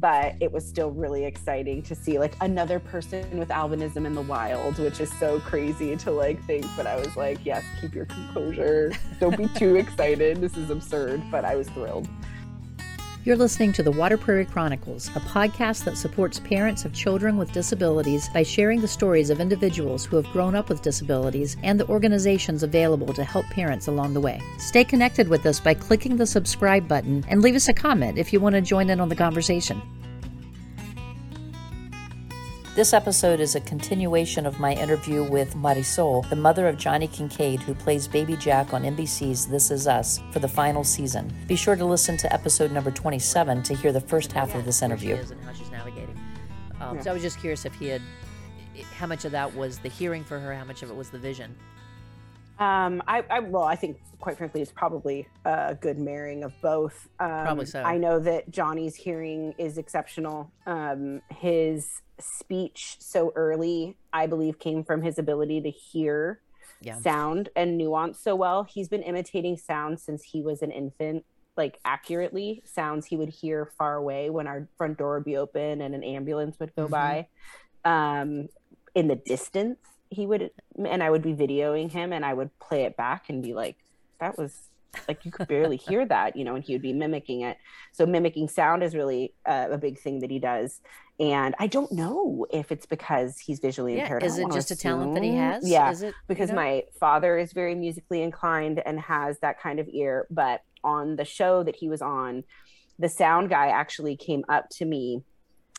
but it was still really exciting to see like another person with albinism in the wild, which is so crazy to like think. But I was like, yes, keep your composure. Don't be too excited. This is absurd, but I was thrilled. You're listening to the Water Prairie Chronicles, a podcast that supports parents of children with disabilities by sharing the stories of individuals who have grown up with disabilities and the organizations available to help parents along the way. Stay connected with us by clicking the subscribe button and leave us a comment if you want to join in on the conversation. This episode is a continuation of my interview with Marisol, the mother of Johnny Kincaid, who plays Baby Jack on NBC's This Is Us for the final season. Be sure to listen to episode number 27 to hear the first half of this interview. and how she's navigating. Um, yeah. So I was just curious if he had, how much of that was the hearing for her, how much of it was the vision. Um, I, I, well, I think quite frankly, it's probably a good marrying of both. Um, probably so. I know that Johnny's hearing is exceptional. Um, his speech so early, I believe, came from his ability to hear yeah. sound and nuance so well. He's been imitating sound since he was an infant, like accurately sounds he would hear far away when our front door would be open and an ambulance would go mm-hmm. by. Um, in the distance, he would, and I would be videoing him and I would play it back and be like, that was like you could barely hear that you know and he would be mimicking it so mimicking sound is really uh, a big thing that he does and i don't know if it's because he's visually yeah, impaired is it just assume. a talent that he has yeah it, because you know? my father is very musically inclined and has that kind of ear but on the show that he was on the sound guy actually came up to me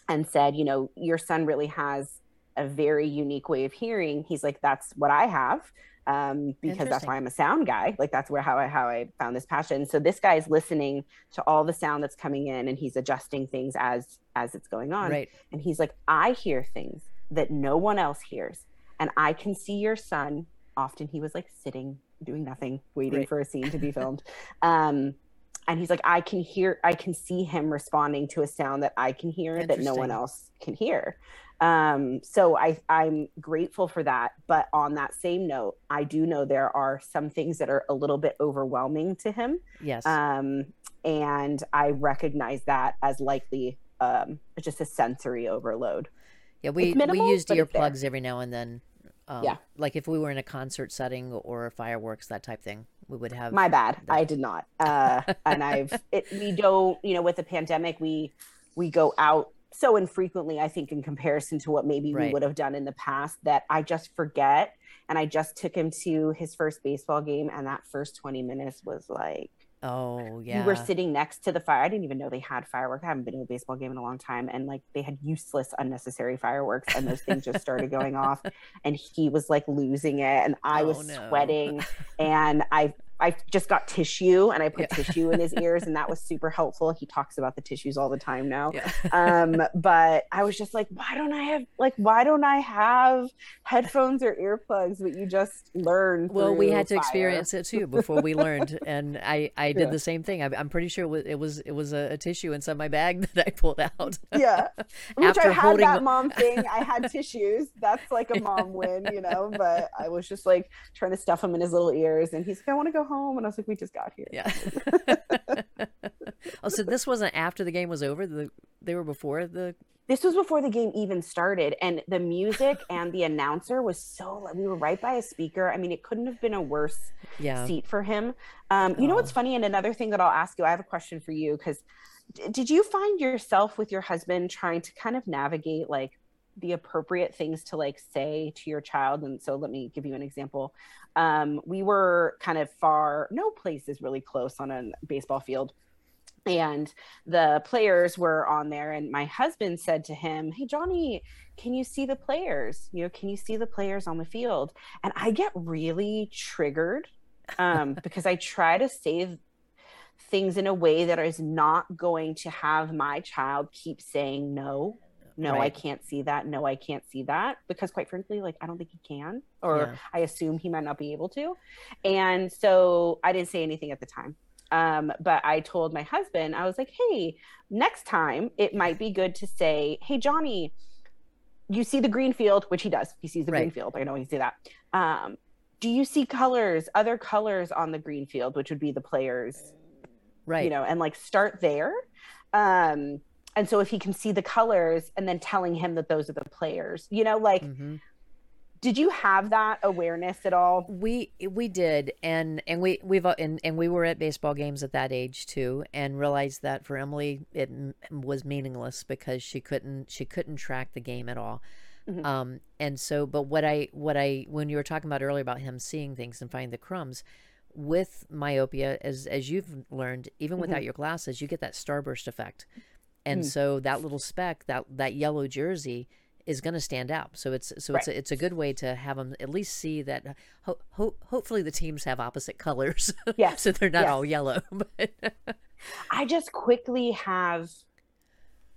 and said you know your son really has a very unique way of hearing he's like that's what i have um, because that's why I'm a sound guy. Like that's where how I how I found this passion. So this guy is listening to all the sound that's coming in, and he's adjusting things as as it's going on. Right. And he's like, I hear things that no one else hears, and I can see your son. Often he was like sitting doing nothing, waiting right. for a scene to be filmed. um, and he's like, I can hear, I can see him responding to a sound that I can hear that no one else can hear. Um, so I, I'm grateful for that. But on that same note, I do know there are some things that are a little bit overwhelming to him. Yes. Um, and I recognize that as likely um, just a sensory overload. Yeah, we minimal, we used earplugs every now and then. Um, yeah, like if we were in a concert setting or fireworks, that type thing, we would have. My bad, the... I did not. Uh, and I've it, we don't, you know, with the pandemic, we we go out so infrequently, I think, in comparison to what maybe right. we would have done in the past, that I just forget. And I just took him to his first baseball game, and that first 20 minutes was like, Oh, yeah. We were sitting next to the fire. I didn't even know they had fireworks. I haven't been to a baseball game in a long time. And like they had useless, unnecessary fireworks, and those things just started going off. And he was like losing it. And I oh, was no. sweating. And I I just got tissue and I put yeah. tissue in his ears and that was super helpful. He talks about the tissues all the time now. Yeah. um, but I was just like, why don't I have like why don't I have headphones or earplugs? But you just learned. Well, we had to fire. experience it too before we learned, and I I did yeah. the same thing. I, am pretty sure it was it was a, a, tissue inside my bag that I pulled out. Yeah, which I had that mom thing. I had tissues. That's like a mom win, you know. But I was just like trying to stuff them in his little ears, and he's like, I want to go home. And I was like, we just got here. Yeah. oh, so this wasn't after the game was over? The, they were before the. This was before the game even started. And the music and the announcer was so, we were right by a speaker. I mean, it couldn't have been a worse yeah. seat for him. Um, you oh. know what's funny? And another thing that I'll ask you, I have a question for you because did you find yourself with your husband trying to kind of navigate like the appropriate things to like say to your child and so let me give you an example. Um, we were kind of far no place is really close on a baseball field and the players were on there and my husband said to him hey johnny can you see the players? You know can you see the players on the field? And i get really triggered um, because i try to save things in a way that is not going to have my child keep saying no no right. i can't see that. No i can't see that because quite frankly like i don't think he can or yeah. i assume he might not be able to. And so i didn't say anything at the time. Um, but i told my husband i was like hey next time it might be good to say hey johnny you see the green field which he does. He sees the right. green field. I know he see that. Um, do you see colors other colors on the green field which would be the players right. you know and like start there? Um and so if he can see the colors and then telling him that those are the players you know like mm-hmm. did you have that awareness at all we we did and and we we've uh, and, and we were at baseball games at that age too and realized that for emily it was meaningless because she couldn't she couldn't track the game at all mm-hmm. um and so but what i what i when you were talking about earlier about him seeing things and finding the crumbs with myopia as as you've learned even mm-hmm. without your glasses you get that starburst effect and mm. so that little speck that that yellow jersey is going to stand out so it's so right. it's a, it's a good way to have them at least see that ho- ho- hopefully the teams have opposite colors yeah so they're not all yellow but i just quickly have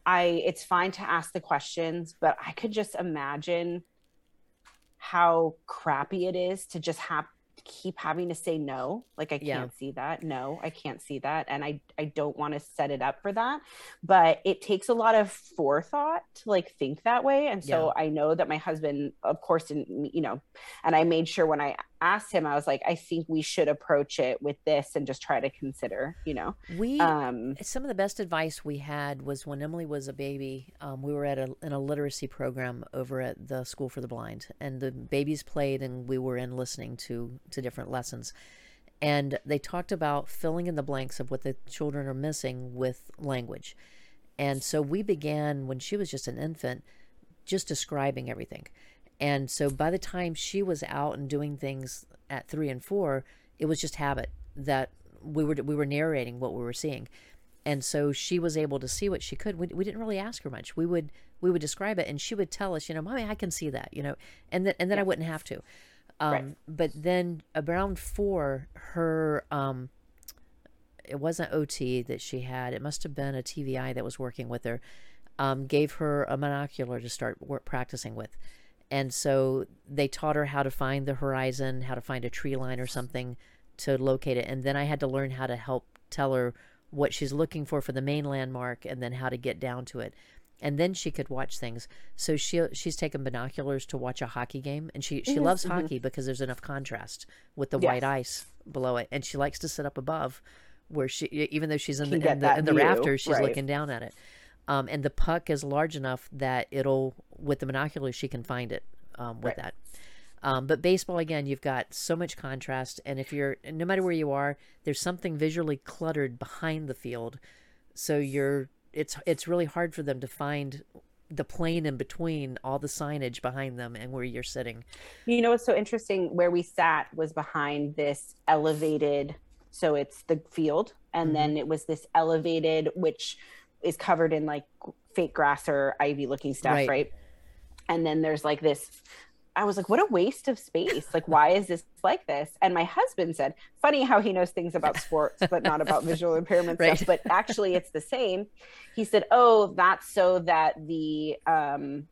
i it's fine to ask the questions but i could just imagine how crappy it is to just have keep having to say no like i can't see that no i can't see that and i i don't want to set it up for that but it takes a lot of forethought to like think that way and so yeah. i know that my husband of course didn't you know and i made sure when i asked him i was like i think we should approach it with this and just try to consider you know? We um some of the best advice we had was when emily was a baby um, we were at a, in a literacy program over at the school for the blind and the babies played and we were in listening to to different lessons. And they talked about filling in the blanks of what the children are missing with language. And so we began when she was just an infant just describing everything and so by the time she was out and doing things at three and four, it was just habit that we were we were narrating what we were seeing. And so she was able to see what she could. We, we didn't really ask her much. We would we would describe it, and she would tell us, you know, mommy, I can see that, you know, and then and then yeah. I wouldn't have to. Um, right. But then around four, her um, it wasn't OT that she had. It must have been a TVI that was working with her. Um, gave her a monocular to start work, practicing with and so they taught her how to find the horizon, how to find a tree line or something to locate it. And then I had to learn how to help tell her what she's looking for for the main landmark and then how to get down to it. And then she could watch things. So she she's taken binoculars to watch a hockey game, and she she mm-hmm, loves mm-hmm. hockey because there's enough contrast with the yes. white ice below it, and she likes to sit up above, where she even though she's in the in the, in the rafters, she's right. looking down at it. Um, and the puck is large enough that it'll, with the binoculars, she can find it um, with right. that. Um, but baseball, again, you've got so much contrast. And if you're, no matter where you are, there's something visually cluttered behind the field. So you're, it's, it's really hard for them to find the plane in between all the signage behind them and where you're sitting. You know, what's so interesting where we sat was behind this elevated, so it's the field. And mm-hmm. then it was this elevated, which is covered in like fake grass or ivy looking stuff, right. right? And then there's like this I was like, what a waste of space. Like, why is this like this? And my husband said, funny how he knows things about sports, but not about visual impairment right. stuff. But actually, it's the same. He said, oh, that's so that the um,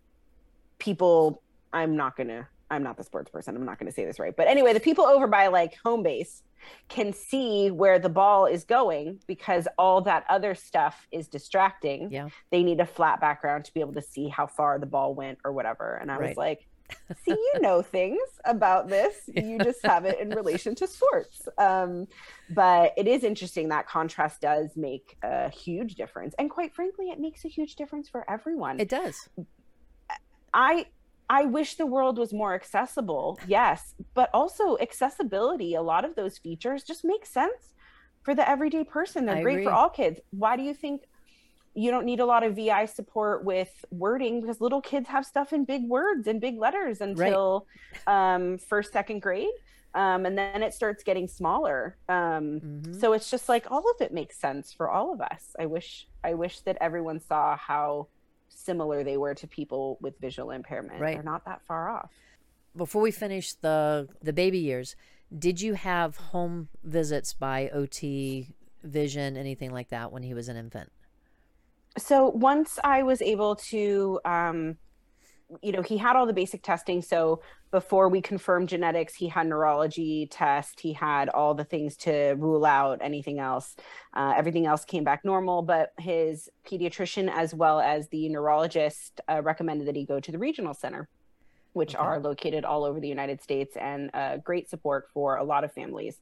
people, I'm not going to, I'm not the sports person. I'm not going to say this right. But anyway, the people over by like home base can see where the ball is going because all that other stuff is distracting. Yeah. They need a flat background to be able to see how far the ball went or whatever. And I right. was like, see, you know things about this. You just have it in relation to sports. Um, but it is interesting that contrast does make a huge difference. And quite frankly, it makes a huge difference for everyone. It does. I I wish the world was more accessible, yes, but also accessibility, a lot of those features just make sense for the everyday person. They're I great agree. for all kids. Why do you think you don't need a lot of VI support with wording because little kids have stuff in big words and big letters until right. um, first, second grade. Um, and then it starts getting smaller. Um, mm-hmm. So it's just like all of it makes sense for all of us. I wish I wish that everyone saw how similar they were to people with visual impairment. Right. They're not that far off. Before we finish the the baby years, did you have home visits by OT vision, anything like that when he was an infant? So once I was able to um, you know, he had all the basic testing. So before we confirmed genetics, he had neurology test. He had all the things to rule out anything else. Uh, everything else came back normal, but his pediatrician as well as the neurologist uh, recommended that he go to the regional center, which okay. are located all over the United States and uh, great support for a lot of families.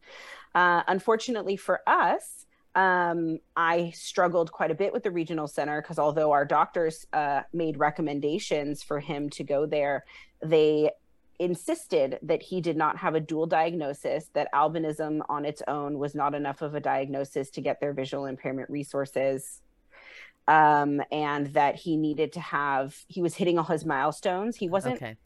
Uh, unfortunately for us, um, I struggled quite a bit with the regional center because although our doctors uh, made recommendations for him to go there, they insisted that he did not have a dual diagnosis, that albinism on its own was not enough of a diagnosis to get their visual impairment resources. Um, and that he needed to have, he was hitting all his milestones. He wasn't, okay.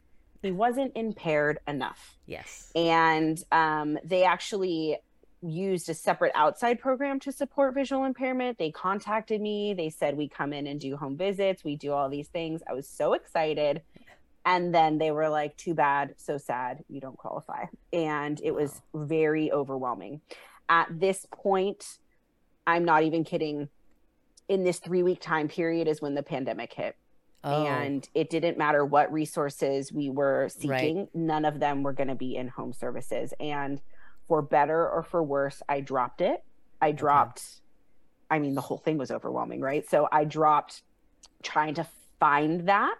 he wasn't impaired enough. Yes. And um, they actually used a separate outside program to support visual impairment. They contacted me. They said, We come in and do home visits. We do all these things. I was so excited. And then they were like, Too bad, so sad, you don't qualify. And it was very overwhelming. At this point, I'm not even kidding. In this three week time period is when the pandemic hit. Oh. And it didn't matter what resources we were seeking, right. none of them were going to be in home services. And for better or for worse, I dropped it. I dropped, okay. I mean, the whole thing was overwhelming, right? So I dropped trying to find that.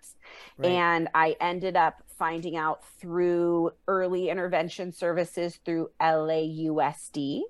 Right. And I ended up finding out through early intervention services through LAUSD.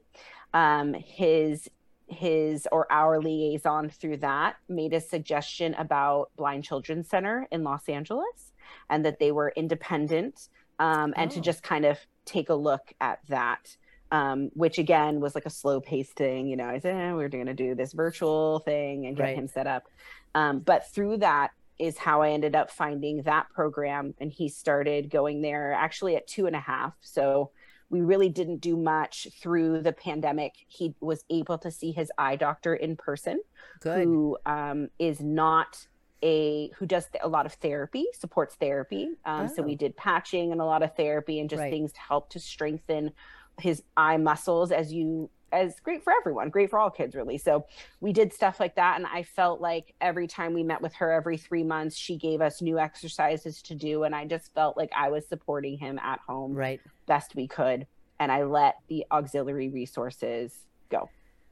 Um, his his or our liaison through that made a suggestion about Blind Children's Center in Los Angeles and that they were independent um, and oh. to just kind of take a look at that. Um, which again was like a slow paced thing. You know, I said, eh, we're going to do this virtual thing and get right. him set up. Um, but through that is how I ended up finding that program. And he started going there actually at two and a half. So we really didn't do much through the pandemic. He was able to see his eye doctor in person, Good. who um, is not a who does a lot of therapy, supports therapy. Um, oh. So we oh. did patching and a lot of therapy and just right. things to help to strengthen his eye muscles as you as great for everyone, great for all kids, really. So we did stuff like that. And I felt like every time we met with her every three months, she gave us new exercises to do. And I just felt like I was supporting him at home right best we could. And I let the auxiliary resources go.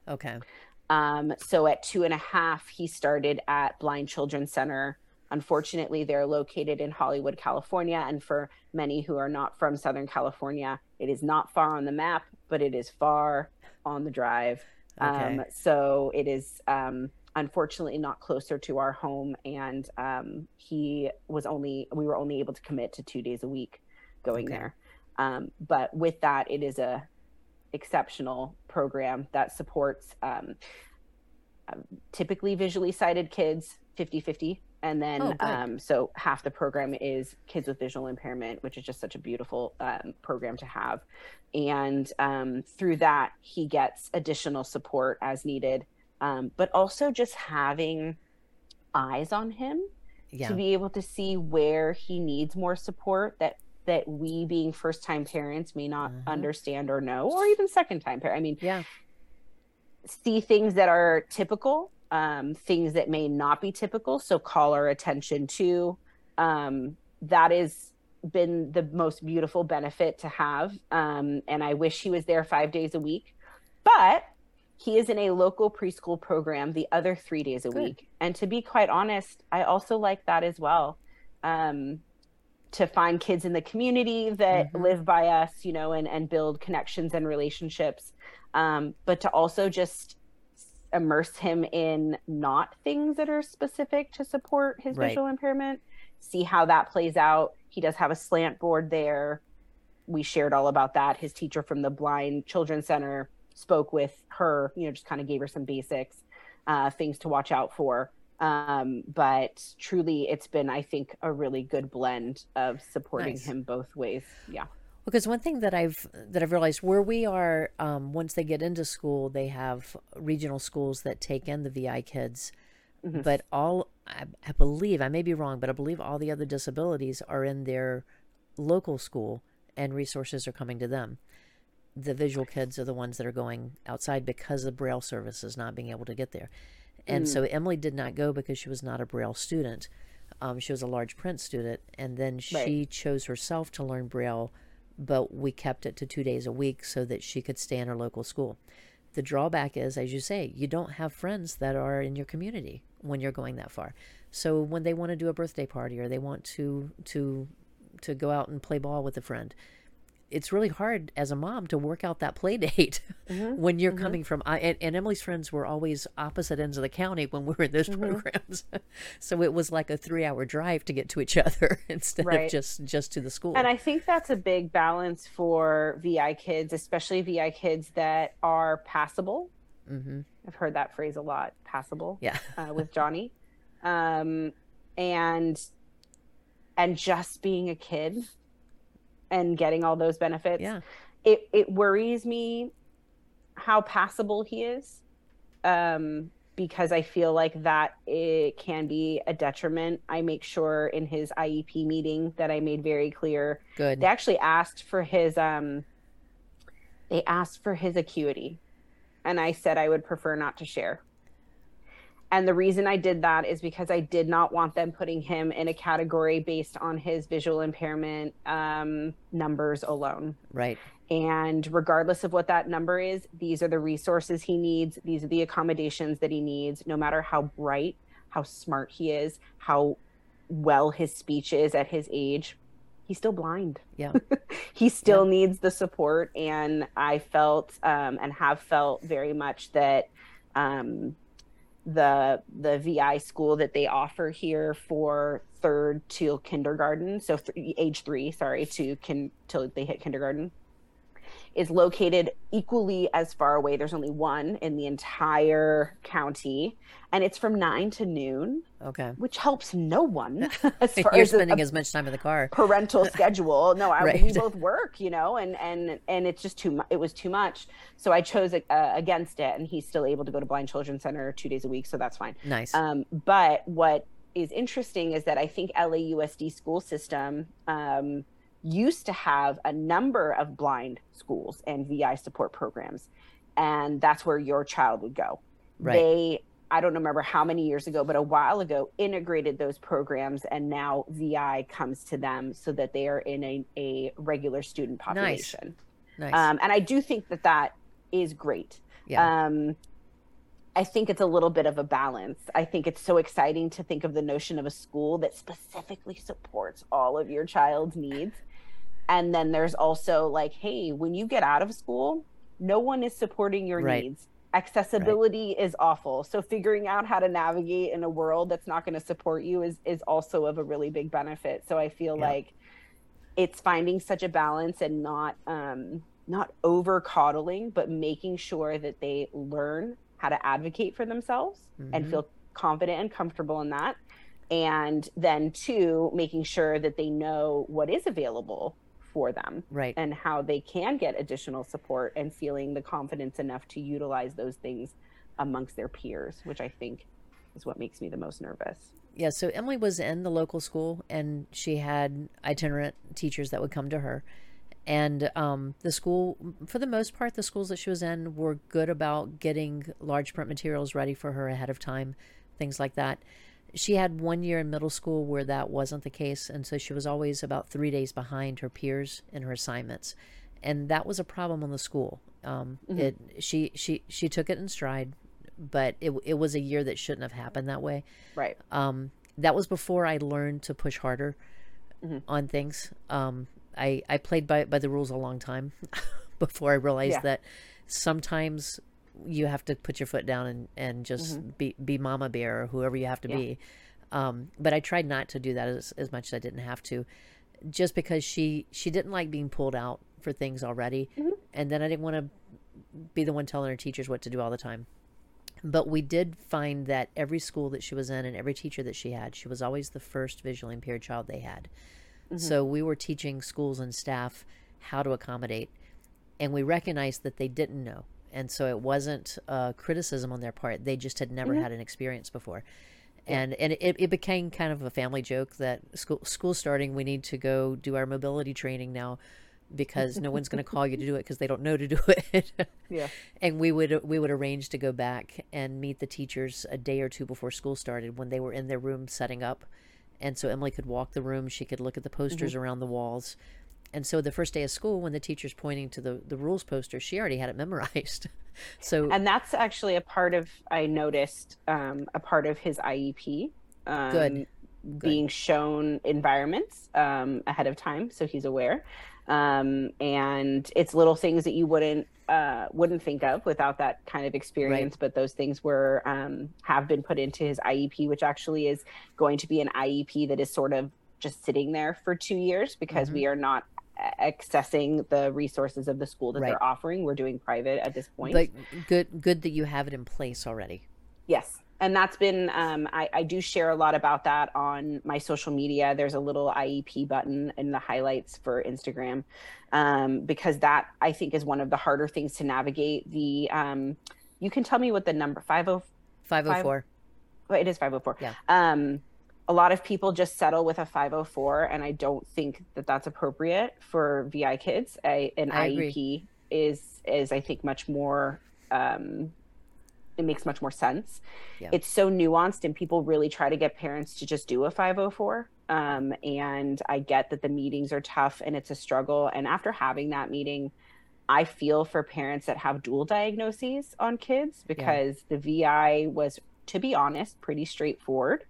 Okay. Um, so at two and a half, he started at Blind Children's Center. Unfortunately, they're located in Hollywood, California. And for many who are not from Southern California, it is not far on the map, but it is far on the drive. Okay. Um, so it is um, unfortunately not closer to our home. And um, he was only, we were only able to commit to two days a week going okay. there. Um, but with that, it is a exceptional program that supports um, um, typically visually sighted kids 50 50 and then oh, um, so half the program is kids with visual impairment which is just such a beautiful um, program to have. And um, through that he gets additional support as needed. Um, but also just having eyes on him yeah. to be able to see where he needs more support that that we being first time parents may not mm-hmm. understand or know or even second time parent i mean yeah see things that are typical um, things that may not be typical so call our attention to um, that has been the most beautiful benefit to have um, and i wish he was there five days a week but he is in a local preschool program the other three days a Good. week and to be quite honest i also like that as well um, to find kids in the community that mm-hmm. live by us, you know, and, and build connections and relationships. Um, but to also just immerse him in not things that are specific to support his right. visual impairment, see how that plays out. He does have a slant board there. We shared all about that. His teacher from the Blind Children's Center spoke with her, you know, just kind of gave her some basics, uh, things to watch out for. Um, but truly, it's been, I think, a really good blend of supporting nice. him both ways. Yeah. Because one thing that I've that I've realized where we are, um, once they get into school, they have regional schools that take in the VI kids, mm-hmm. but all I, I believe I may be wrong, but I believe all the other disabilities are in their local school, and resources are coming to them the visual kids are the ones that are going outside because of braille services not being able to get there and mm. so Emily did not go because she was not a Braille student. Um, she was a large print student. And then she right. chose herself to learn Braille, but we kept it to two days a week so that she could stay in her local school. The drawback is, as you say, you don't have friends that are in your community when you're going that far. So when they want to do a birthday party or they want to to to go out and play ball with a friend, it's really hard as a mom to work out that play date mm-hmm. when you're mm-hmm. coming from and, and, emily's friends were always opposite ends of the county when we were in those mm-hmm. programs so it was like a three hour drive to get to each other instead right. of just just to the school and i think that's a big balance for vi kids especially vi kids that are passable mm-hmm. i've heard that phrase a lot passable yeah uh, with johnny um, and and just being a kid and getting all those benefits. Yeah. It it worries me how passable he is. Um, because I feel like that it can be a detriment. I make sure in his IEP meeting that I made very clear. Good. They actually asked for his um they asked for his acuity and I said I would prefer not to share. And the reason I did that is because I did not want them putting him in a category based on his visual impairment um, numbers alone. Right. And regardless of what that number is, these are the resources he needs. These are the accommodations that he needs, no matter how bright, how smart he is, how well his speech is at his age. He's still blind. Yeah. he still yeah. needs the support. And I felt um, and have felt very much that. Um, the the VI school that they offer here for third to kindergarten, so th- age three, sorry, to kin till they hit kindergarten, is located equally as far away. There's only one in the entire county, and it's from nine to noon. Okay, which helps no one. As far You're as spending a, as much time in the car. Parental schedule. No, I, right. we both work, you know, and and and it's just too. It was too much, so I chose uh, against it. And he's still able to go to Blind Children's Center two days a week, so that's fine. Nice. Um, but what is interesting is that I think LAUSD school system. Um, used to have a number of blind schools and VI support programs, and that's where your child would go. Right. They, I don't remember how many years ago, but a while ago, integrated those programs, and now VI comes to them so that they are in a, a regular student population. Nice. nice. Um, and I do think that that is great. Yeah. Um, I think it's a little bit of a balance. I think it's so exciting to think of the notion of a school that specifically supports all of your child's needs and then there's also like hey when you get out of school no one is supporting your right. needs accessibility right. is awful so figuring out how to navigate in a world that's not going to support you is is also of a really big benefit so i feel yeah. like it's finding such a balance and not um not over coddling but making sure that they learn how to advocate for themselves mm-hmm. and feel confident and comfortable in that and then two making sure that they know what is available for them right. and how they can get additional support and feeling the confidence enough to utilize those things amongst their peers which i think is what makes me the most nervous. Yeah so emily was in the local school and she had itinerant teachers that would come to her. And um, the school for the most part the schools that she was in were good about getting large print materials ready for her ahead of time things like that she had one year in middle school where that wasn't the case and so she was always about three days behind her peers in her assignments and that was a problem on the school um, mm-hmm. it she she she took it in stride but it, it was a year that shouldn't have happened that way right um, that was before i learned to push harder mm-hmm. on things um, I, I played by, by the rules a long time before i realized yeah. that sometimes you have to put your foot down and, and just mm-hmm. be, be mama bear or whoever you have to yeah. be. Um, but I tried not to do that as, as much as I didn't have to, just because she, she didn't like being pulled out for things already. Mm-hmm. And then I didn't want to be the one telling her teachers what to do all the time. But we did find that every school that she was in and every teacher that she had, she was always the first visually impaired child they had. Mm-hmm. So we were teaching schools and staff how to accommodate. And we recognized that they didn't know and so it wasn't a criticism on their part. They just had never mm-hmm. had an experience before. And and it, it became kind of a family joke that school school starting we need to go do our mobility training now because no one's going to call you to do it because they don't know to do it. yeah. And we would we would arrange to go back and meet the teachers a day or two before school started when they were in their room setting up. And so Emily could walk the room, she could look at the posters mm-hmm. around the walls, and so the first day of school, when the teacher's pointing to the, the rules poster, she already had it memorized. so and that's actually a part of I noticed um, a part of his IEP. Um, Good. Being shown environments um, ahead of time, so he's aware. um, and it's little things that you wouldn't uh, wouldn't think of without that kind of experience. Right. But those things were um, have been put into his IEP, which actually is going to be an IEP that is sort of just sitting there for two years because mm-hmm. we are not accessing the resources of the school that right. they're offering. We're doing private at this point. But good, good that you have it in place already. Yes, and that's been um, I, I, do share a lot about that on my social media there's a little iep button in the highlights for instagram um, because that i think is one of the harder things to navigate the um, you can tell me what the number 50 504 well, it is 504 yeah um, a lot of people just settle with a 504 and i don't think that that's appropriate for vi kids a, an I iep agree. is is i think much more um, it makes much more sense. Yeah. It's so nuanced, and people really try to get parents to just do a 504. Um, and I get that the meetings are tough and it's a struggle. And after having that meeting, I feel for parents that have dual diagnoses on kids because yeah. the VI was, to be honest, pretty straightforward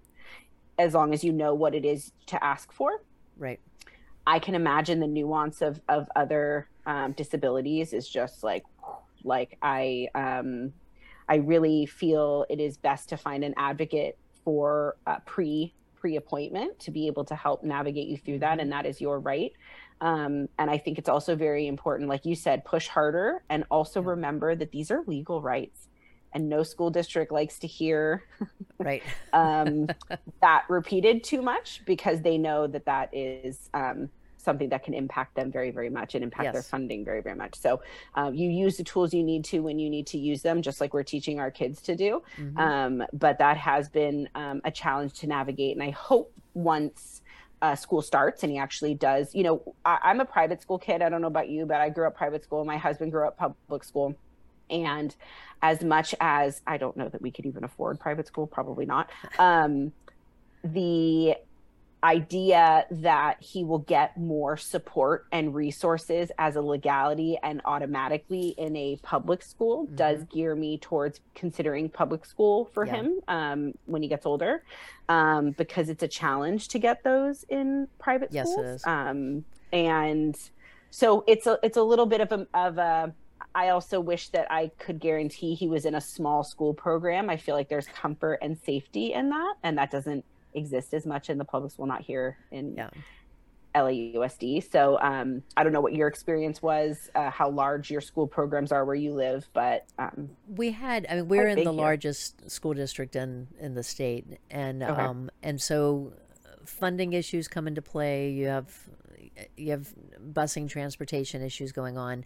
as long as you know what it is to ask for. Right. I can imagine the nuance of of other um, disabilities is just like like I um I really feel it is best to find an advocate for uh, pre pre appointment to be able to help navigate you through that, and that is your right. Um, and I think it's also very important, like you said, push harder and also yeah. remember that these are legal rights. And no school district likes to hear right um, that repeated too much because they know that that is um, something that can impact them very, very much and impact yes. their funding very, very much. So um, you use the tools you need to when you need to use them, just like we're teaching our kids to do. Mm-hmm. Um, but that has been um, a challenge to navigate. And I hope once uh, school starts and he actually does, you know, I, am a private school kid. I don't know about you, but I grew up private school. My husband grew up public school. And as much as I don't know that we could even afford private school, probably not. Um, the idea that he will get more support and resources as a legality and automatically in a public school mm-hmm. does gear me towards considering public school for yeah. him um, when he gets older um, because it's a challenge to get those in private yes, schools. It is. Um, and so it's a it's a little bit of a of a I also wish that I could guarantee he was in a small school program. I feel like there's comfort and safety in that, and that doesn't exist as much in the public school, not here in yeah. LAUSD. So um, I don't know what your experience was, uh, how large your school programs are where you live, but um, we had. I mean, we're in the here. largest school district in in the state, and okay. um, and so funding issues come into play. You have you have busing transportation issues going on.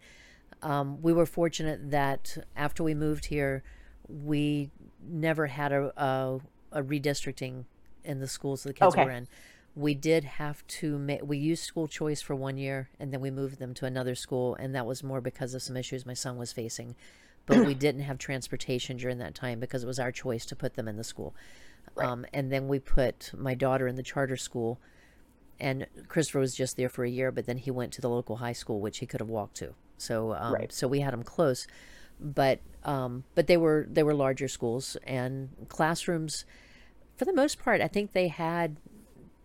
Um, we were fortunate that after we moved here, we never had a, a, a redistricting in the schools the kids okay. were in. We did have to make, we used school choice for one year and then we moved them to another school. And that was more because of some issues my son was facing. But we didn't have transportation during that time because it was our choice to put them in the school. Right. Um, and then we put my daughter in the charter school. And Christopher was just there for a year, but then he went to the local high school, which he could have walked to. So, um, right. so we had them close, but um, but they were they were larger schools and classrooms for the most part, I think they had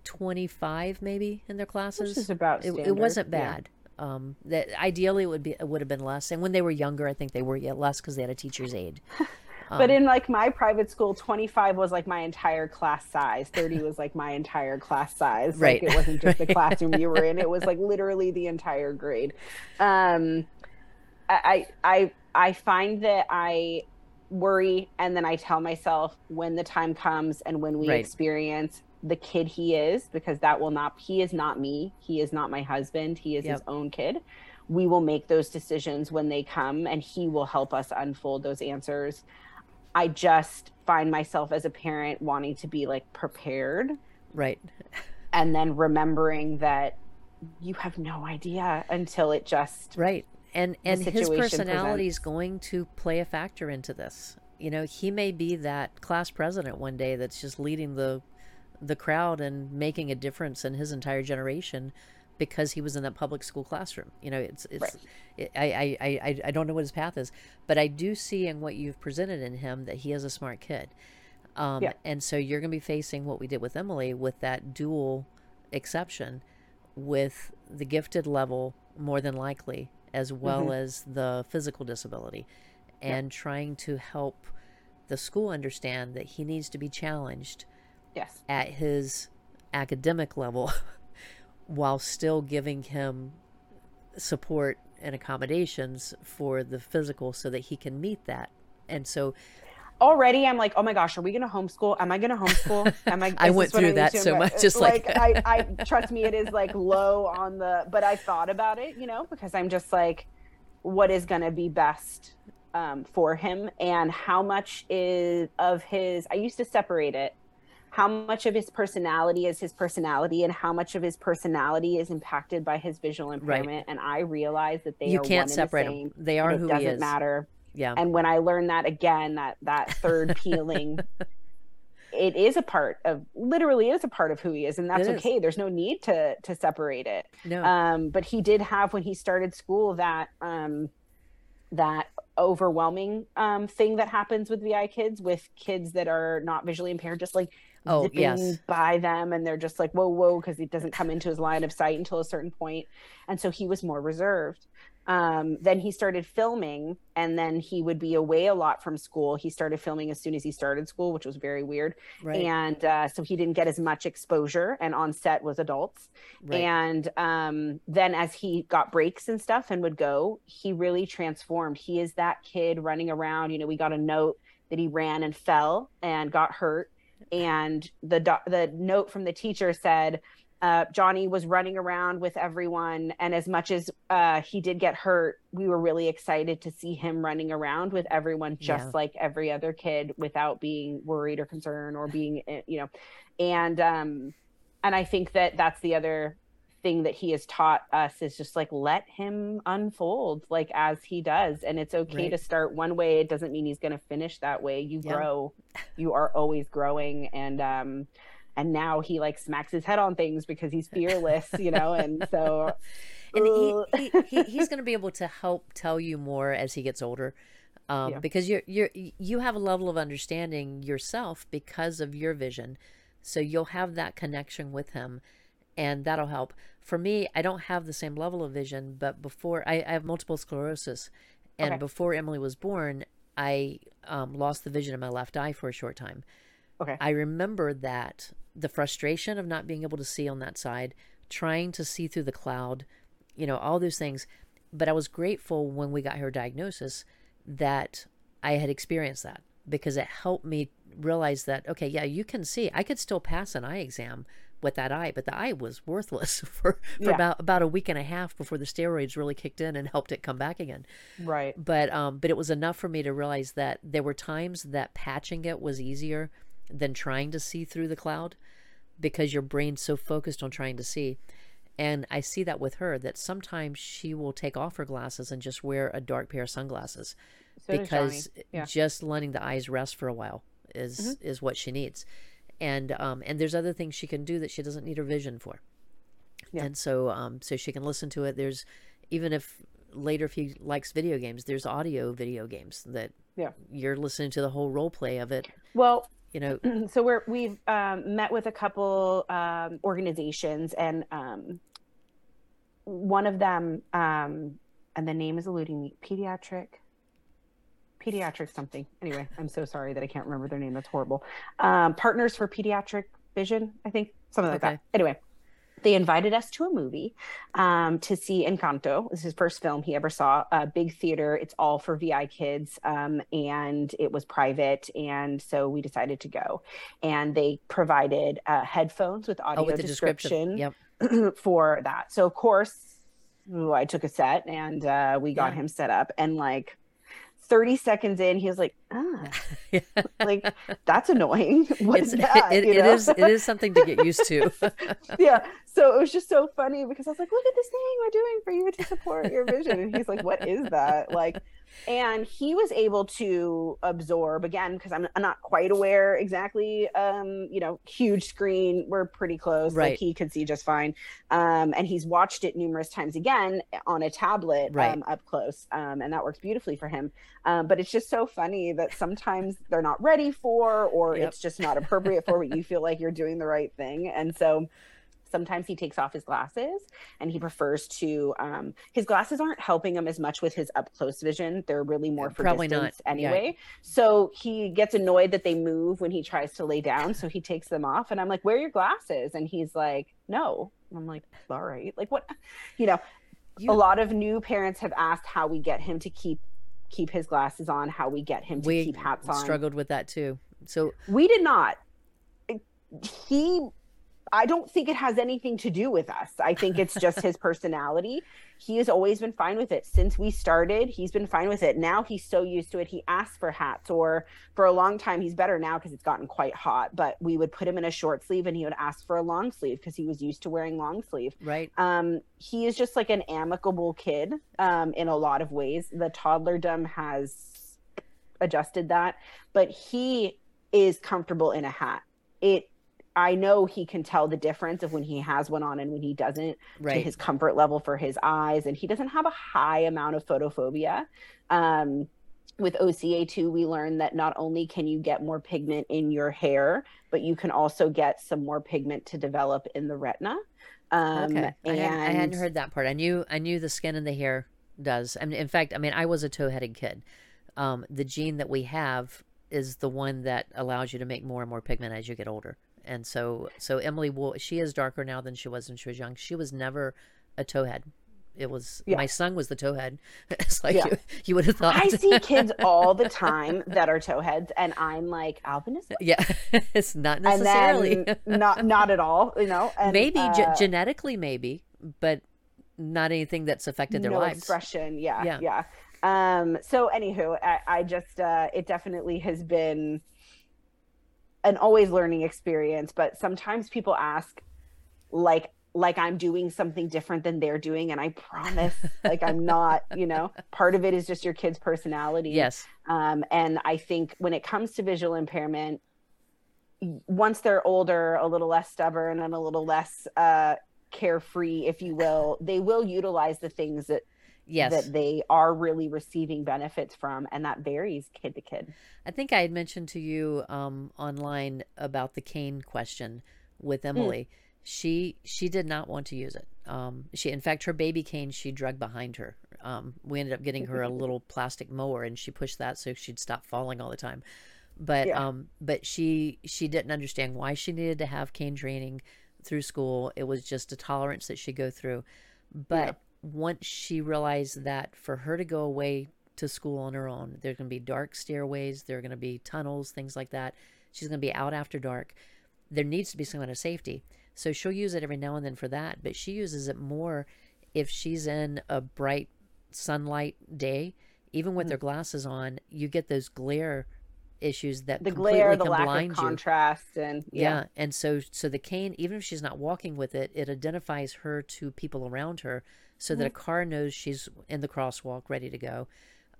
25 maybe in their classes. Which is about it, it, wasn't bad. Yeah. Um, that ideally it would be it would have been less. And when they were younger, I think they were yet less because they had a teacher's aide. Um, but in like my private school, 25 was like my entire class size. 30 was like my entire class size. Right. Like it wasn't just the classroom you were in. It was like literally the entire grade. Um, I, I, I find that I worry and then I tell myself when the time comes and when we right. experience the kid he is because that will not he is not me he is not my husband he is yep. his own kid we will make those decisions when they come and he will help us unfold those answers i just find myself as a parent wanting to be like prepared. Right. And then remembering that you have no idea until it just right. And and his personality is going to play a factor into this. You know he may be that class president one day that's just leading the the crowd and making a difference in his entire generation because he was in that public school classroom you know it's it's right. it, I, I i i don't know what his path is but i do see in what you've presented in him that he is a smart kid um yeah. and so you're going to be facing what we did with emily with that dual exception with the gifted level more than likely, as well mm-hmm. as the physical disability, and yep. trying to help the school understand that he needs to be challenged yes. at his academic level while still giving him support and accommodations for the physical so that he can meet that. And so already I'm like, oh my gosh, are we going to homeschool? Am I going to homeschool? Am I? I went through that so much. Just like, like I, I trust me, it is like low on the, but I thought about it, you know, because I'm just like, what is going to be best um, for him and how much is of his, I used to separate it. How much of his personality is his personality, and how much of his personality is impacted by his visual impairment? Right. And I realize that they you are can't separate the them. They are who he is. it doesn't he is. matter yeah. And when I learned that again, that that third peeling, it is a part of literally is a part of who he is, and that's okay. There's no need to to separate it. No. Um, but he did have when he started school that um that overwhelming um thing that happens with VI kids with kids that are not visually impaired, just like oh yes. by them and they're just like whoa whoa because he doesn't come into his line of sight until a certain point and so he was more reserved. Um, then he started filming and then he would be away a lot from school. He started filming as soon as he started school which was very weird right. and uh, so he didn't get as much exposure and on set was adults. Right. and um, then as he got breaks and stuff and would go he really transformed. He is that kid running around you know we got a note that he ran and fell and got hurt and the do- the note from the teacher said uh, Johnny was running around with everyone, and as much as uh, he did get hurt, we were really excited to see him running around with everyone, just yeah. like every other kid, without being worried or concerned or being, eh, you know, and um, and I think that that's the other thing that he has taught us is just like let him unfold like as he does. And it's okay right. to start one way. It doesn't mean he's going to finish that way. You yeah. grow. You are always growing. And um and now he like smacks his head on things because he's fearless you know? And so and he, he, he, he's going to be able to help tell you more as he gets older um, yeah. because you're you're you have a level of understanding yourself because of your vision. So you'll have that connection with him and that'll help for me i don't have the same level of vision but before i, I have multiple sclerosis and okay. before emily was born i um, lost the vision in my left eye for a short time okay i remember that the frustration of not being able to see on that side, trying to see through the cloud, you know, all those things. But I was grateful when we got her diagnosis that I had experienced that because it helped me realize that, okay, yeah, you can see. I could still pass an eye exam with that eye, but the eye was worthless for, for yeah. about about a week and a half before the steroids really kicked in and helped it come back again. Right. But um, but it was enough for me to realize that there were times that patching it was easier than trying to see through the cloud because your brain's so focused on trying to see. And I see that with her that sometimes she will take off her glasses and just wear a dark pair of sunglasses so because yeah. just letting the eyes rest for a while is mm-hmm. is what she needs. And um and there's other things she can do that she doesn't need her vision for. Yeah. And so um so she can listen to it. There's even if later if he likes video games, there's audio video games that yeah. you're listening to the whole role play of it. Well, you know so we're we've um, met with a couple um, organizations and um, one of them um, and the name is eluding me pediatric pediatric something anyway i'm so sorry that i can't remember their name that's horrible um, partners for pediatric vision i think something like okay. that anyway they invited us to a movie um, to see Encanto. This is his first film he ever saw. A big theater. It's all for VI kids, um, and it was private, and so we decided to go. And they provided uh, headphones with audio oh, with description yep. for that. So of course, I took a set and uh, we got yeah. him set up, and like 30 seconds in, he was like, ah, like that's annoying. What's it's, that? It, it is, it is something to get used to. yeah. So it was just so funny because I was like, look at this thing we're doing for you to support your vision. And he's like, what is that? Like, and he was able to absorb again because I'm, I'm, not quite aware exactly um you know huge screen we're pretty close right. like he could see just fine um and he's watched it numerous times again on a tablet right. um, up close um and that works beautifully for him um but it's just so funny that sometimes they're not ready for or yep. it's just not appropriate for what you feel like you're doing the right thing and so sometimes he takes off his glasses and he prefers to um his glasses aren't helping him as much with his up close vision. They're really more for Probably distance not. anyway. Yeah. so he gets annoyed that they move when he tries to lay down so he takes them off and i'm like where are your glasses. And he's like no. I'm like all right. Like what? You know you... a lot of new parents have asked how we get him to keep keep his glasses on how we get him to we keep hats on. struggled with that too. So we did not. He I don't think it has anything to do with us. I think it's just his personality. He has always been fine with it. Since we started, he's been fine with it. Now he's so used to it. He asks for hats, or for a long time, he's better now because it's gotten quite hot. But we would put him in a short sleeve and he would ask for a long sleeve because he was used to wearing long sleeve. Right. Um, he is just like an amicable kid um, in a lot of ways. The toddlerdom has adjusted that, but he is comfortable in a hat. It I know he can tell the difference of when he has one on and when he doesn't right. to his comfort level for his eyes. And he doesn't have a high amount of photophobia. Um, with OCA2, we learned that not only can you get more pigment in your hair, but you can also get some more pigment to develop in the retina. Um, okay, and... I, hadn't, I hadn't heard that part. I knew I knew the skin and the hair does. I mean, in fact, I mean, I was a toe-headed kid. Um, the gene that we have is the one that allows you to make more and more pigment as you get older and so so Emily will she is darker now than she was when she was young. She was never a towhead. It was yeah. my son was the towhead. It's like yeah. you, you, would have thought. I see kids all the time that are towheads, and I'm like albinism. Yeah, it's not necessarily not not at all. You know, and, maybe uh, ge- genetically, maybe, but not anything that's affected their no lives. Expression, yeah, yeah. yeah. Um. So, anywho, I, I just uh, it definitely has been an always learning experience but sometimes people ask like like i'm doing something different than they're doing and i promise like i'm not you know part of it is just your kid's personality. Yes. Um, and i think when it comes to visual impairment once they're older a little less stubborn and a little less uh, carefree if you will they will utilize the things that yes. that they are really receiving benefits from and that varies kid to kid i think i had mentioned to you um, online about the cane question with hmm. emily mm. she she did not want to use it um, she in fact her baby cane she drug behind her um, we ended up getting her a little plastic mower and she pushed that so she'd stop falling all the time but yeah. um but she she didn't understand why she needed to have cane training through school it was just a tolerance that she'd go through but yeah once she realized that for her to go away to school on her own, there's going to be dark stairways, there are going to be tunnels, things like that. She's going to be out after dark. There needs to be some kind of safety. So she'll use it every now and then for that, but she uses it more if she's in a bright sunlight day. Even with mm-hmm. their glasses on, you get those glare issues that the glare, the lack of contrast, you. and yeah. yeah. and so so the cane, even if she's not walking with it, it identifies her to people around her, so that a mm-hmm. car knows she's in the crosswalk, ready to go.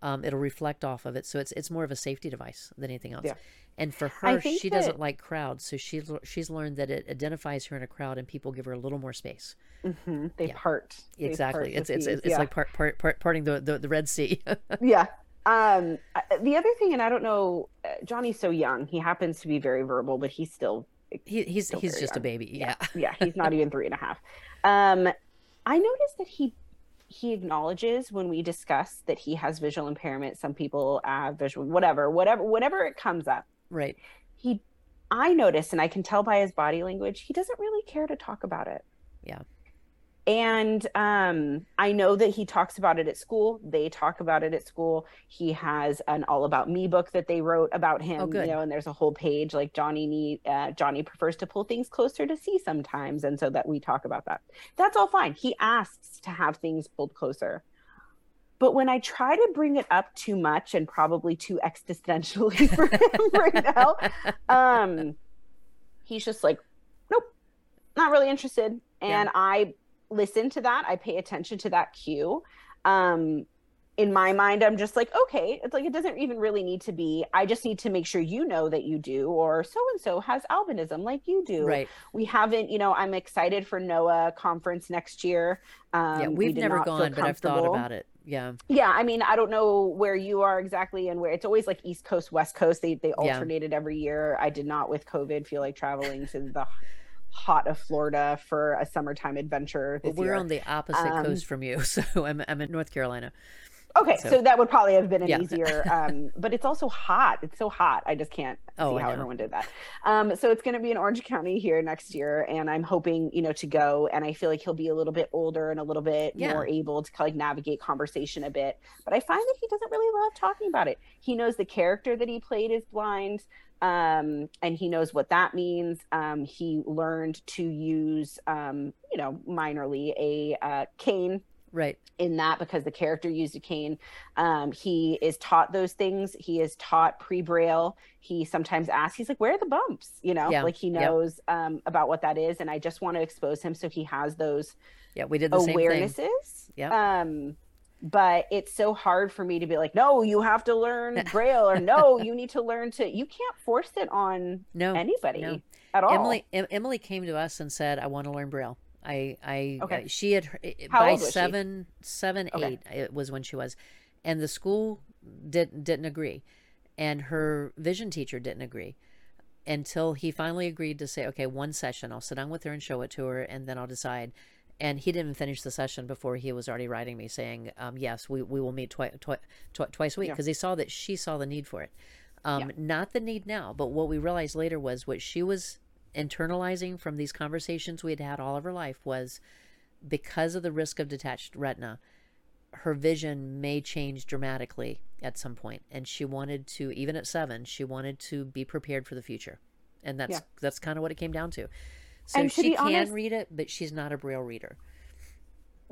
Um, it'll reflect off of it, so it's it's more of a safety device than anything else. Yeah. And for her, she that... doesn't like crowds, so she's she's learned that it identifies her in a crowd, and people give her a little more space. Mm-hmm. They yeah. part exactly. They part it's it's it's, yeah. like part, part, part, parting the, the, the Red Sea. yeah, um, the other thing, and I don't know, uh, Johnny's so young. He happens to be very verbal, but he's still he, he's still he's just young. a baby. Yeah, yeah, yeah he's not even three and a half. Um, I noticed that he he acknowledges when we discuss that he has visual impairment. Some people have visual, whatever, whatever, whatever it comes up. Right. He, I notice, and I can tell by his body language, he doesn't really care to talk about it. Yeah and um, I know that he talks about it at school. They talk about it at school. He has an all about me book that they wrote about him. Oh, you know, and there's a whole page like Johnny need uh, Johnny prefers to pull things closer to see sometimes, and so that we talk about that. That's all fine. He asks to have things pulled closer. But when I try to bring it up too much and probably too existentially for him right now, um, he's just like, nope, not really interested. And yeah. I listen to that. I pay attention to that cue. Um, in my mind, I'm just like, okay, it's like it doesn't even really need to be. I just need to make sure you know that you do, or so and so has albinism like you do. Right. We haven't, you know, I'm excited for NOAH conference next year. Um, yeah, we've we never gone, but I've thought about it. Yeah. Yeah. I mean, I don't know where you are exactly and where it's always like East Coast, West Coast. They they alternated yeah. every year. I did not with COVID feel like traveling to the hot of Florida for a summertime adventure. Well, we're year. on the opposite um, coast from you, so I'm I'm in North Carolina. Okay, so, so, that would probably have been an yeah. easier. Um, but it's also hot. It's so hot. I just can't oh, see how everyone did that. Um, so it's going to be in Orange County here next year, and I'm hoping you know to go. And I feel like he'll be a little bit older and a little bit yeah. more able to like navigate conversation a bit. But I find that he doesn't really love talking about it. He knows the character that he played is blind. Um, and he knows what that means. Um, he learned to use, um, you know, minorly a uh, cane right. in that because the character used a cane. Um, he is taught those things. He is taught pre-braille. He sometimes asks he's like where are the bumps? You know yeah. like he knows yep. um, about what that is and i just want to expose him so he has those yeah we did the awarenesses. Yeah um but it's so hard for me to be like no you have to learn braille or no you need to learn to you can't force it on no anybody no. at all emily emily came to us and said i want to learn braille I I okay. she had eh, eh, How by seven she? seven okay. eight it was when she was, and the school didn't didn't agree, and her vision teacher didn't agree, until he finally agreed to say, okay, one session, I'll sit down with her and show it to her, and then I'll decide. And he didn't finish the session before he was already writing me saying, um, yes, we, we will meet twi- twi- twi- twice a week because yeah. he saw that she saw the need for it. Um, yeah. Not the need now, but what we realized later was what she was internalizing from these conversations we had had all of her life was because of the risk of detached retina, her vision may change dramatically at some point, and she wanted to, even at seven, she wanted to be prepared for the future, and that's yeah. that's kind of what it came down to. So she can honest, read it, but she's not a braille reader.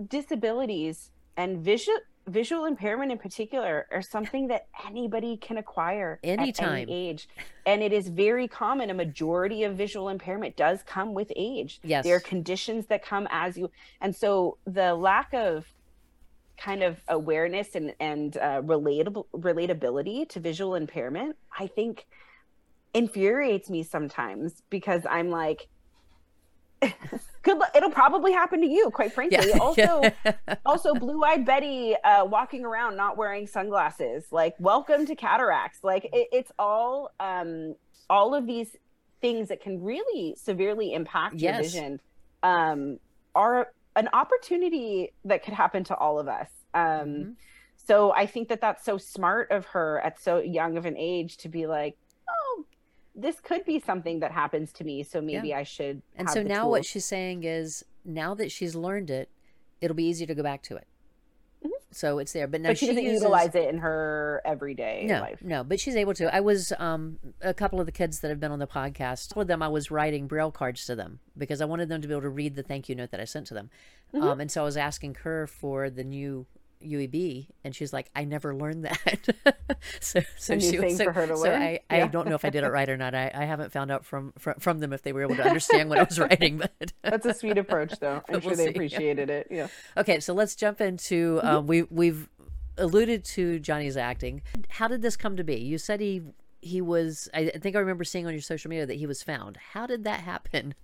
Disabilities and vision visual impairment in particular are something that anybody can acquire anytime at any age. And it is very common a majority of visual impairment does come with age. Yes. There are conditions that come as you and so the lack of kind of awareness and and uh, relatable relatability to visual impairment i think infuriates me sometimes because i'm like good luck. It'll probably happen to you, quite frankly. Yeah. Also, also blue-eyed Betty uh, walking around not wearing sunglasses. Like, welcome to cataracts. Like, it, it's all um, all of these things that can really severely impact yes. your vision um, are an opportunity that could happen to all of us. Um, mm-hmm. So I think that that's so smart of her at so young of an age to be like, this could be something that happens to me so maybe yeah. i should and so now tools. what she's saying is now that she's learned it it'll be easy to go back to it mm-hmm. so it's there but now but she, she doesn't uses... utilize it in her everyday no, life no but she's able to i was um a couple of the kids that have been on the podcast with them i was writing braille cards to them because i wanted them to be able to read the thank you note that i sent to them mm-hmm. um and so i was asking her for the new UEB, and she's like, "I never learned that." so, so she was so, so I, yeah. I don't know if I did it right or not. I, I haven't found out from, from from them if they were able to understand what I was writing. But that's a sweet approach, though. I'm sure we'll they see. appreciated it. Yeah. Okay, so let's jump into. Um, we we've alluded to Johnny's acting. How did this come to be? You said he he was. I think I remember seeing on your social media that he was found. How did that happen?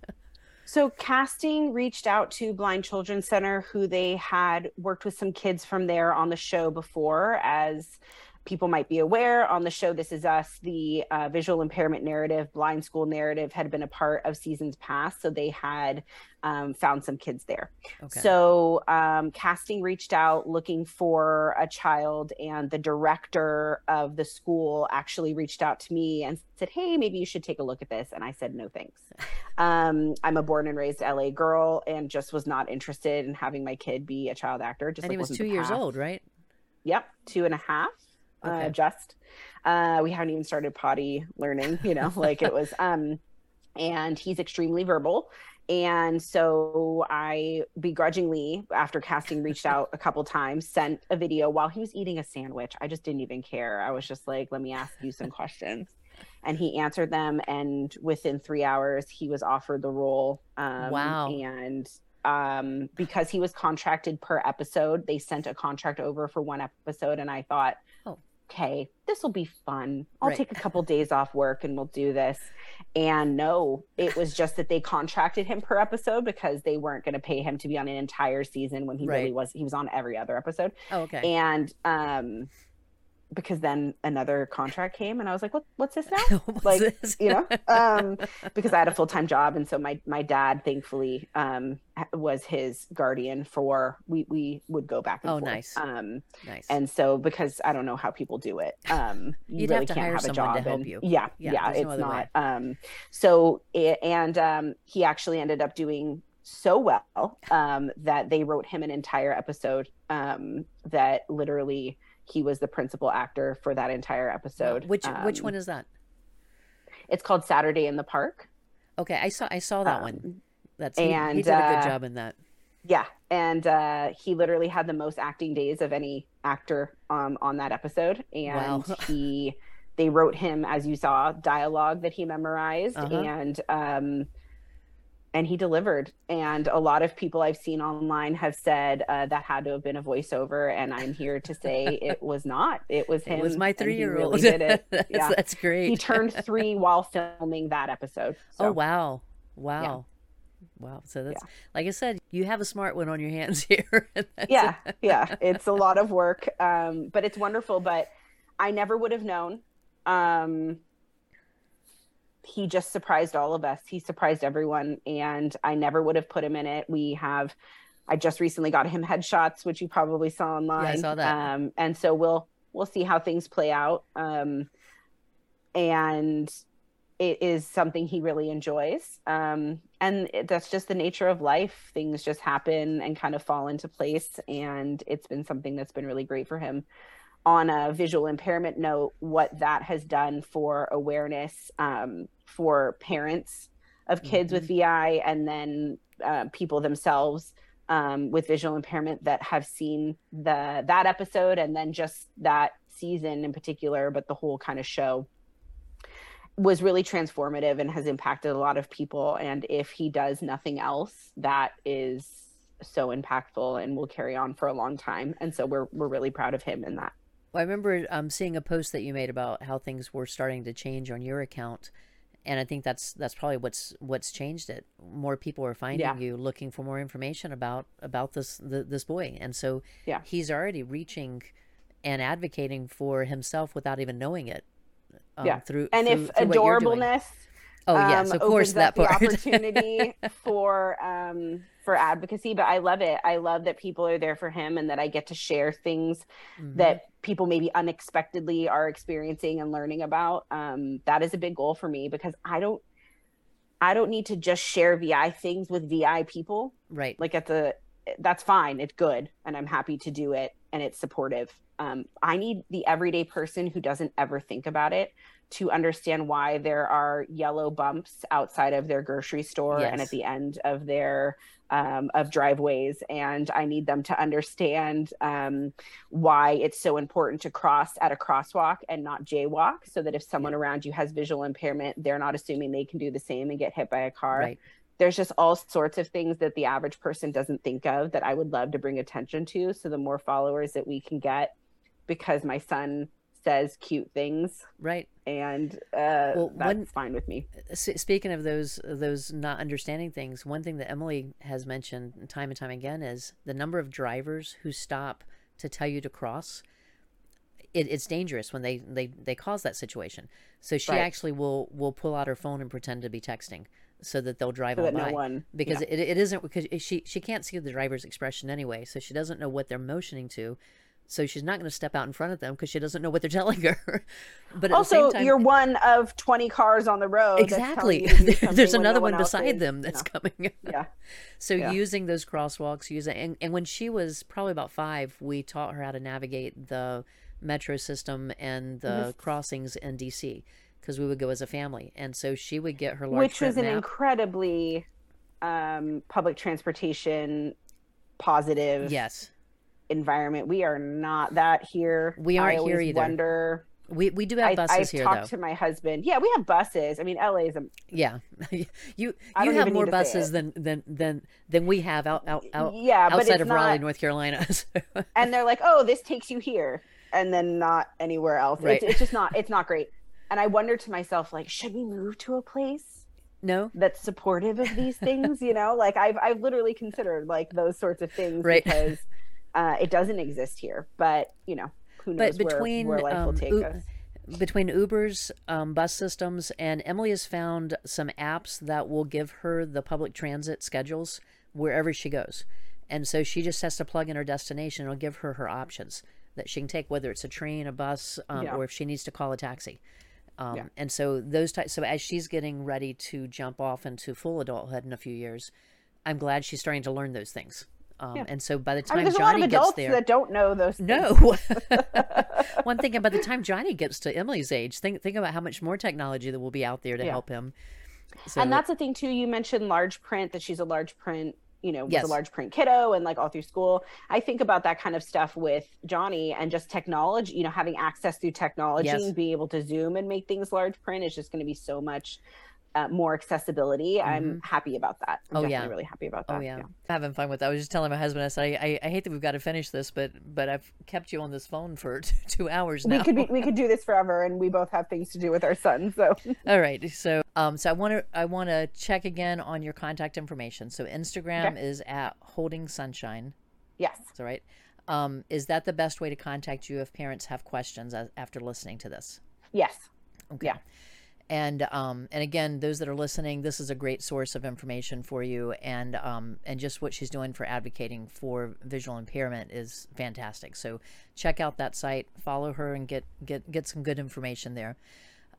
So casting reached out to Blind Children's Center, who they had worked with some kids from there on the show before as people might be aware on the show this is us the uh, visual impairment narrative blind school narrative had been a part of seasons past so they had um, found some kids there. Okay. so um, casting reached out looking for a child and the director of the school actually reached out to me and said hey maybe you should take a look at this and i said no thanks. Um, i'm a born and raised la girl and just was not interested in having my kid be a child actor just and like he was two years old right? Yep two and a half okay. uh, just uh, we haven't even started potty learning you know like it was um and he's extremely verbal. And so i begrudgingly after casting reached out a couple times sent a video while he was eating a sandwich. I just didn't even care. I was just like let me ask you some questions. And he answered them and within three hours he was offered the role um, wow. and um, because he was contracted per episode they sent a contract over for one episode and i thought okay, this will be fun. I'll right. take a couple days off work and we'll do this. And no, it was just that they contracted him per episode because they weren't going to pay him to be on an entire season when he right. really was he was on every other episode. Oh, okay. And um because then another contract came and I was like, what, what's this now? what's like, this? you know, um, because I had a full-time job. And so my, my dad thankfully, um, was his guardian for, we, we would go back and oh, forth. nice. Um, nice. And so, because I don't know how people do it, um, you You'd really have to can't hire have a job. to help and, you. Yeah. Yeah, Yeah. there's no it's way. not, um, so, it, and, um, he actually ended up doing so well, um, that they wrote him an entire episode, um, that literally, he was the principal actor for that entire episode. Which which Um, one is that? It's called Saturday in the Park. Okay, I saw I saw that one. Um, That's he, he did a good uh, job in that. Yeah, and uh, he literally had the most acting days of any actor um, on that episode, and Wow. he they wrote him as you saw dialogue that he memorized, Uh-huh. and um, and he delivered. And a lot of people I've seen online have said uh, that had to have been a voiceover, and I'm here to say it was not. It was him. It was my three year old. Really did it. that's, Yeah. that's great. he turned three while filming that episode. So. Oh wow, wow, wow. So that's like I said, you have a smart one on your hands here. Yeah yeah it's a lot of work um but it's wonderful but i never would have known um he just surprised all of us. He surprised everyone and i never would have put him in it. We have i just recently got him headshots which you probably saw online I saw that. um and so we'll we'll see how things play out. Um and it is something he really enjoys. Um and it, that's just the nature of life. Things just happen and kind of fall into place and it's been something that's been really great for him. On a visual impairment note what that has done for awareness um, for parents of kids with vi and then uh, people themselves um, with visual impairment that have seen the that episode and then just that season in particular but the whole kind of show was really transformative and has impacted a lot of people. And if he does nothing else that is so impactful and will carry on for a long time. And so we're we're really proud of him in that. Well, I remember um, seeing a post that you made about how things were starting to change on your account, and I think that's that's probably what's what's changed it. More people are finding Yeah. you, looking for more information about about this the, this boy, and so Yeah. he's already reaching and advocating for himself without even knowing it. um, Yeah. through and through- if through what you're doing. adorableness Oh yes, um, of course that up the part. opportunity for um for advocacy but i love it i love that people are there for him and that i get to share things Mhm. that people maybe unexpectedly are experiencing and learning about um that is a big goal for me because i don't i don't need to just share vi things with vi people. Right. like at the that's fine. It's good. And i'm happy to do it. And it's supportive um, i need the everyday person who doesn't ever think about it to understand why there are yellow bumps outside of their grocery store and at the end of their um, of driveways and i need them to understand um, why it's so important to cross at a crosswalk and not jaywalk so that if someone around you has visual impairment they're not assuming they can do the same and get hit by a car Right. there's just all sorts of things that the average person doesn't think of that I would love to bring attention to. So the more followers that we can get, because my son says cute things, Right. and uh, Well, that's one- fine with me. Speaking of those those not understanding things, one thing that Emily has mentioned time and time again is the number of drivers who stop to tell you to cross. It, it's dangerous when they, they they cause that situation. So she Right. actually will will pull out her phone and pretend to be texting so that they'll drive So on by no one because yeah. it, it isn't because she she can't see the driver's expression anyway, so she doesn't know what they're motioning to. So she's not going to step out in front of them because she doesn't know what they're telling her. but at the also same time, you're one of 20 cars on the road. exactly. you to do There's another no one beside is, them that's coming. Yeah. So Yeah. using those crosswalks, using and, and when she was probably about five, we taught her how to navigate the metro system and the Yes. crossings in DC because we would go as a family, and so she would get her large which was an map. incredibly um, public transportation positive yes, environment. We are not that here. We aren't here either. Wonder. we we do have I, buses I've here talked though. to my husband. Yeah, we have buses. I mean, LA is a Yeah, you you have more need to say buses than than than than we have out out, out yeah, outside of Raleigh, North Carolina. And they're like, "Oh, this takes you here," and then not anywhere else. Right. It's, it's just not. It's not great. And I wonder to myself, like, should we move to a place no, that's supportive of these things? You know, like I've I've literally considered like those sorts of things Right. because uh, it doesn't exist here. But you know, who knows but between, where, where life um, will take u- us between Uber's um, bus systems and Emily has found some apps that will give her the public transit schedules wherever she goes. And so she just has to plug in her destination. It'll give her her options that she can take, whether it's a train, a bus, um, yeah. or if she needs to call a taxi. Um, yeah. And so those types. So as she's getting ready to jump off into full adulthood in a few years, I'm glad she's starting to learn those things. Um, yeah. And so by the time I mean, Johnny gets there, that don't know those. Things. No. One thing, And by the time Johnny gets to Emily's age, think think about how much more technology that will be out there to yeah. help him. So, and that's the thing too. You mentioned large print that she's a large print you know, yes. was a large print kiddo and like all through school. I think about that kind of stuff with Johnny and just technology, you know, having access through technology yes. and being able to zoom and make things large print is just going to be so much uh, more accessibility. Mm-hmm. I'm happy about that. I'm oh yeah, really happy about oh, that. Oh yeah. yeah. having fun with that. I was just telling my husband, I said, I, I, I, hate that we've got to finish this, but but I've kept you on this phone for two hours now. We could be, we could do this forever, and we both have things to do with our sons. So all right, so um, so I want to I want to check again on your contact information. So Instagram okay. is at holding sunshine. Yes, that's all right. Um, is that the best way to contact you if parents have questions after listening to this? Yes. Okay. Yeah and um, and again, those that are listening, this is a great source of information for you, and um, and just what she's doing for advocating for visual impairment is fantastic. So check out that site, follow her, and get get get some good information there.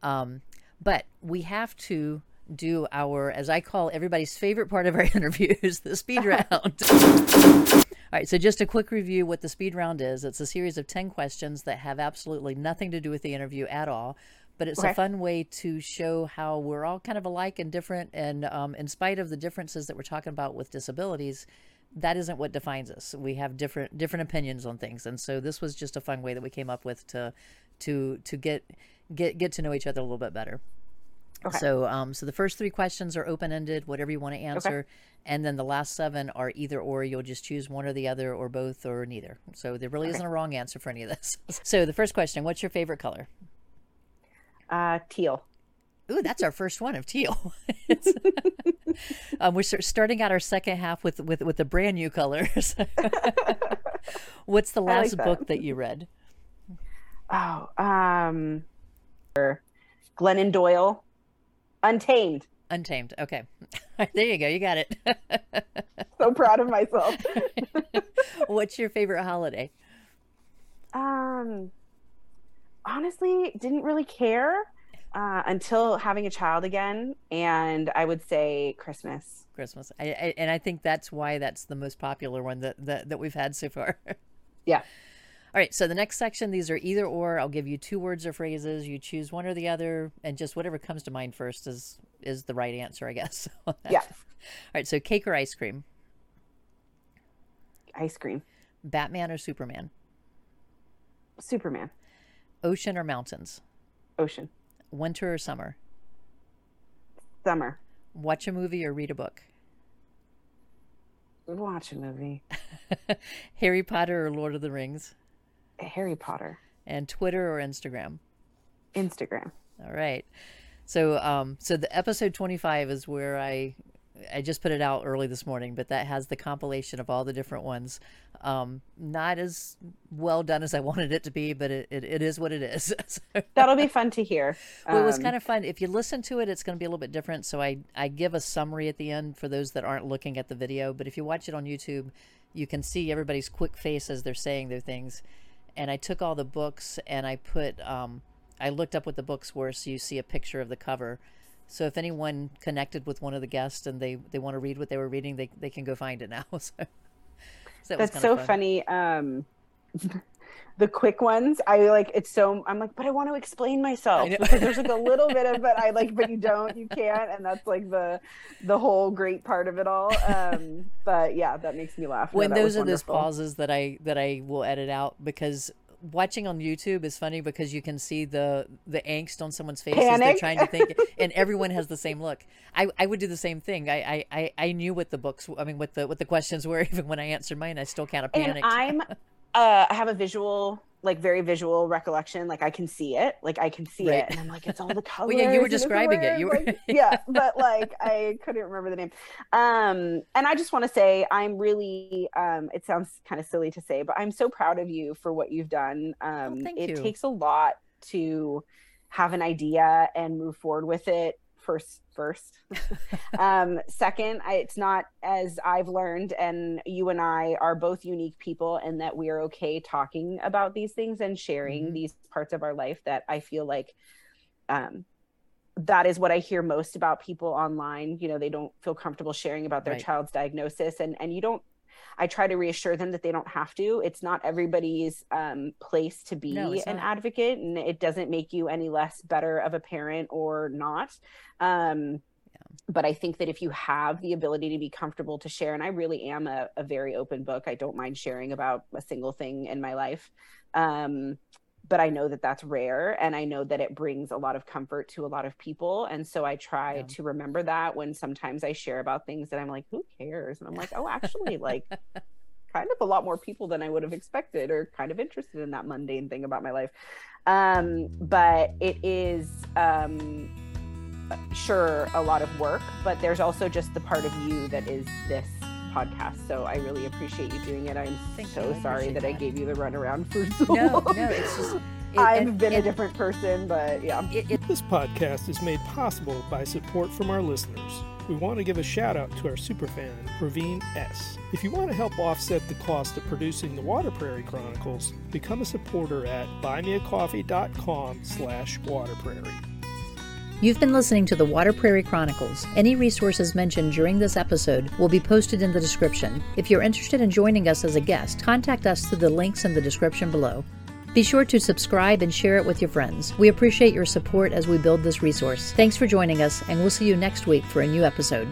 Um, but we have to do our, as I call everybody's favorite part of our interviews, the speed round. All right, so just a quick review what the speed round is. It's a series of 10 questions that have absolutely nothing to do with the interview at all but it's okay. a fun way to show how we're all kind of alike and different. And um, in spite of the differences that we're talking about with disabilities, that isn't what defines us. We have different different opinions on things, and so this was just a fun way that we came up with to to to get get get to know each other a little bit better. Okay. So um, so the first three questions are open ended, whatever you want to answer, okay. and then the last seven are either or. You'll just choose one or the other, or both, or neither. So there really okay. isn't a wrong answer for any of this. so the first question: What's your favorite color? Uh, teal. Ooh, that's our first one of teal. um, we're starting out our second half with with with the brand new colors. What's the last like that. book that you read? Oh, um, Glennon Doyle, Untamed. Untamed. Okay, there you go. You got it. so proud of myself. What's your favorite holiday? Um, honestly didn't really care uh, until having a child again, and I would say Christmas. Christmas, I, I, and I think that's why that's the most popular one that that, that we've had so far. yeah. All right, so the next section, these are either or. I'll give you two words or phrases. You choose one or the other, and just whatever comes to mind first is is the right answer, I guess. yeah. All right, so cake or ice cream? Ice cream. Batman or Superman? Superman. Ocean or mountains? Ocean. Winter or summer? Summer. Watch a movie or read a book? Watch a movie. Harry Potter or Lord of the Rings? Harry Potter. And Twitter or Instagram? Instagram. All right. So um so the episode 25 is where I I just put it out early this morning, but that has the compilation of all the different ones. Um, not as well done as I wanted it to be, but it, it, it is what it is. That'll be fun to hear. well, it was um, kind of fun. If you listen to it, it's going to be a little bit different. So I, I give a summary at the end for those that aren't looking at the video. But if you watch it on YouTube, you can see everybody's quick face as they're saying their things. And I took all the books and I put, um, I looked up what the books were, so you see a picture of the cover so if anyone connected with one of the guests and they, they want to read what they were reading, they, they can go find it now. so, so that That's so fun. funny. Um, the quick ones, I like it's so I'm like, but I want to explain myself because there's like a little bit of it I like, but you don't, you can't, and that's like the the whole great part of it all. Um, but yeah, that makes me laugh. When those are those pauses that I that I will edit out because watching on YouTube is funny because you can see the the angst on someone's face Panic. as they're trying to think, and everyone has the same look. I, I would do the same thing. I, I, I knew what the books, I mean, what the what the questions were. Even when I answered mine, I still kind of panicked. And I'm, uh, I have a visual like very visual recollection. Like I can see it, like I can see right. it, and I'm like, it's all the colors. well, yeah, you were describing it. You were, like, yeah, but like I couldn't remember the name. Um, and I just want to say, I'm really. Um, it sounds kind of silly to say, but I'm so proud of you for what you've done. Oh, um, oh, it you. takes a lot to have an idea and move forward with it first first um, second I, it's not as i've learned and you and i are both unique people and that we are okay talking about these things and sharing mm-hmm. these parts of our life that i feel like um, that is what i hear most about people online you know they don't feel comfortable sharing about their right. child's diagnosis and and you don't I try to reassure them that they don't have to. It's not everybody's um, place to be no, an advocate, and it doesn't make you any less better of a parent or not. Um, but I think that if you have the ability to be comfortable to share, and I really am a, a very open book, I don't mind sharing about a single thing in my life. Um, but I know that that's rare and I know that it brings a lot of comfort to a lot of people. And so I try yeah. to remember that when sometimes I share about things that I'm like, who cares? And I'm like, oh, actually, like, kind of a lot more people than I would have expected or kind of interested in that mundane thing about my life. Um, but it is, um, sure, a lot of work, but there's also just the part of you that is this podcast. So I really appreciate you doing it. I'm Thank so you. sorry that, that, I gave you the runaround for so no, long. No, it's just. It, I've and, been and, a different person, but yeah. It, it, this podcast is made possible by support from our listeners. We want to give a shout out to our superfan, Ravine S. If you want to help offset the cost of producing the Water Prairie Chronicles, become a supporter at buymeacoffee.com slash waterprairie. You've been listening to the Water Prairie Chronicles. Any resources mentioned during this episode will be posted in the description. If you're interested in joining us as a guest, contact us through the links in the description below. Be sure to subscribe and share it with your friends. We appreciate your support as we build this resource. Thanks for joining us, and we'll see you next week for a new episode.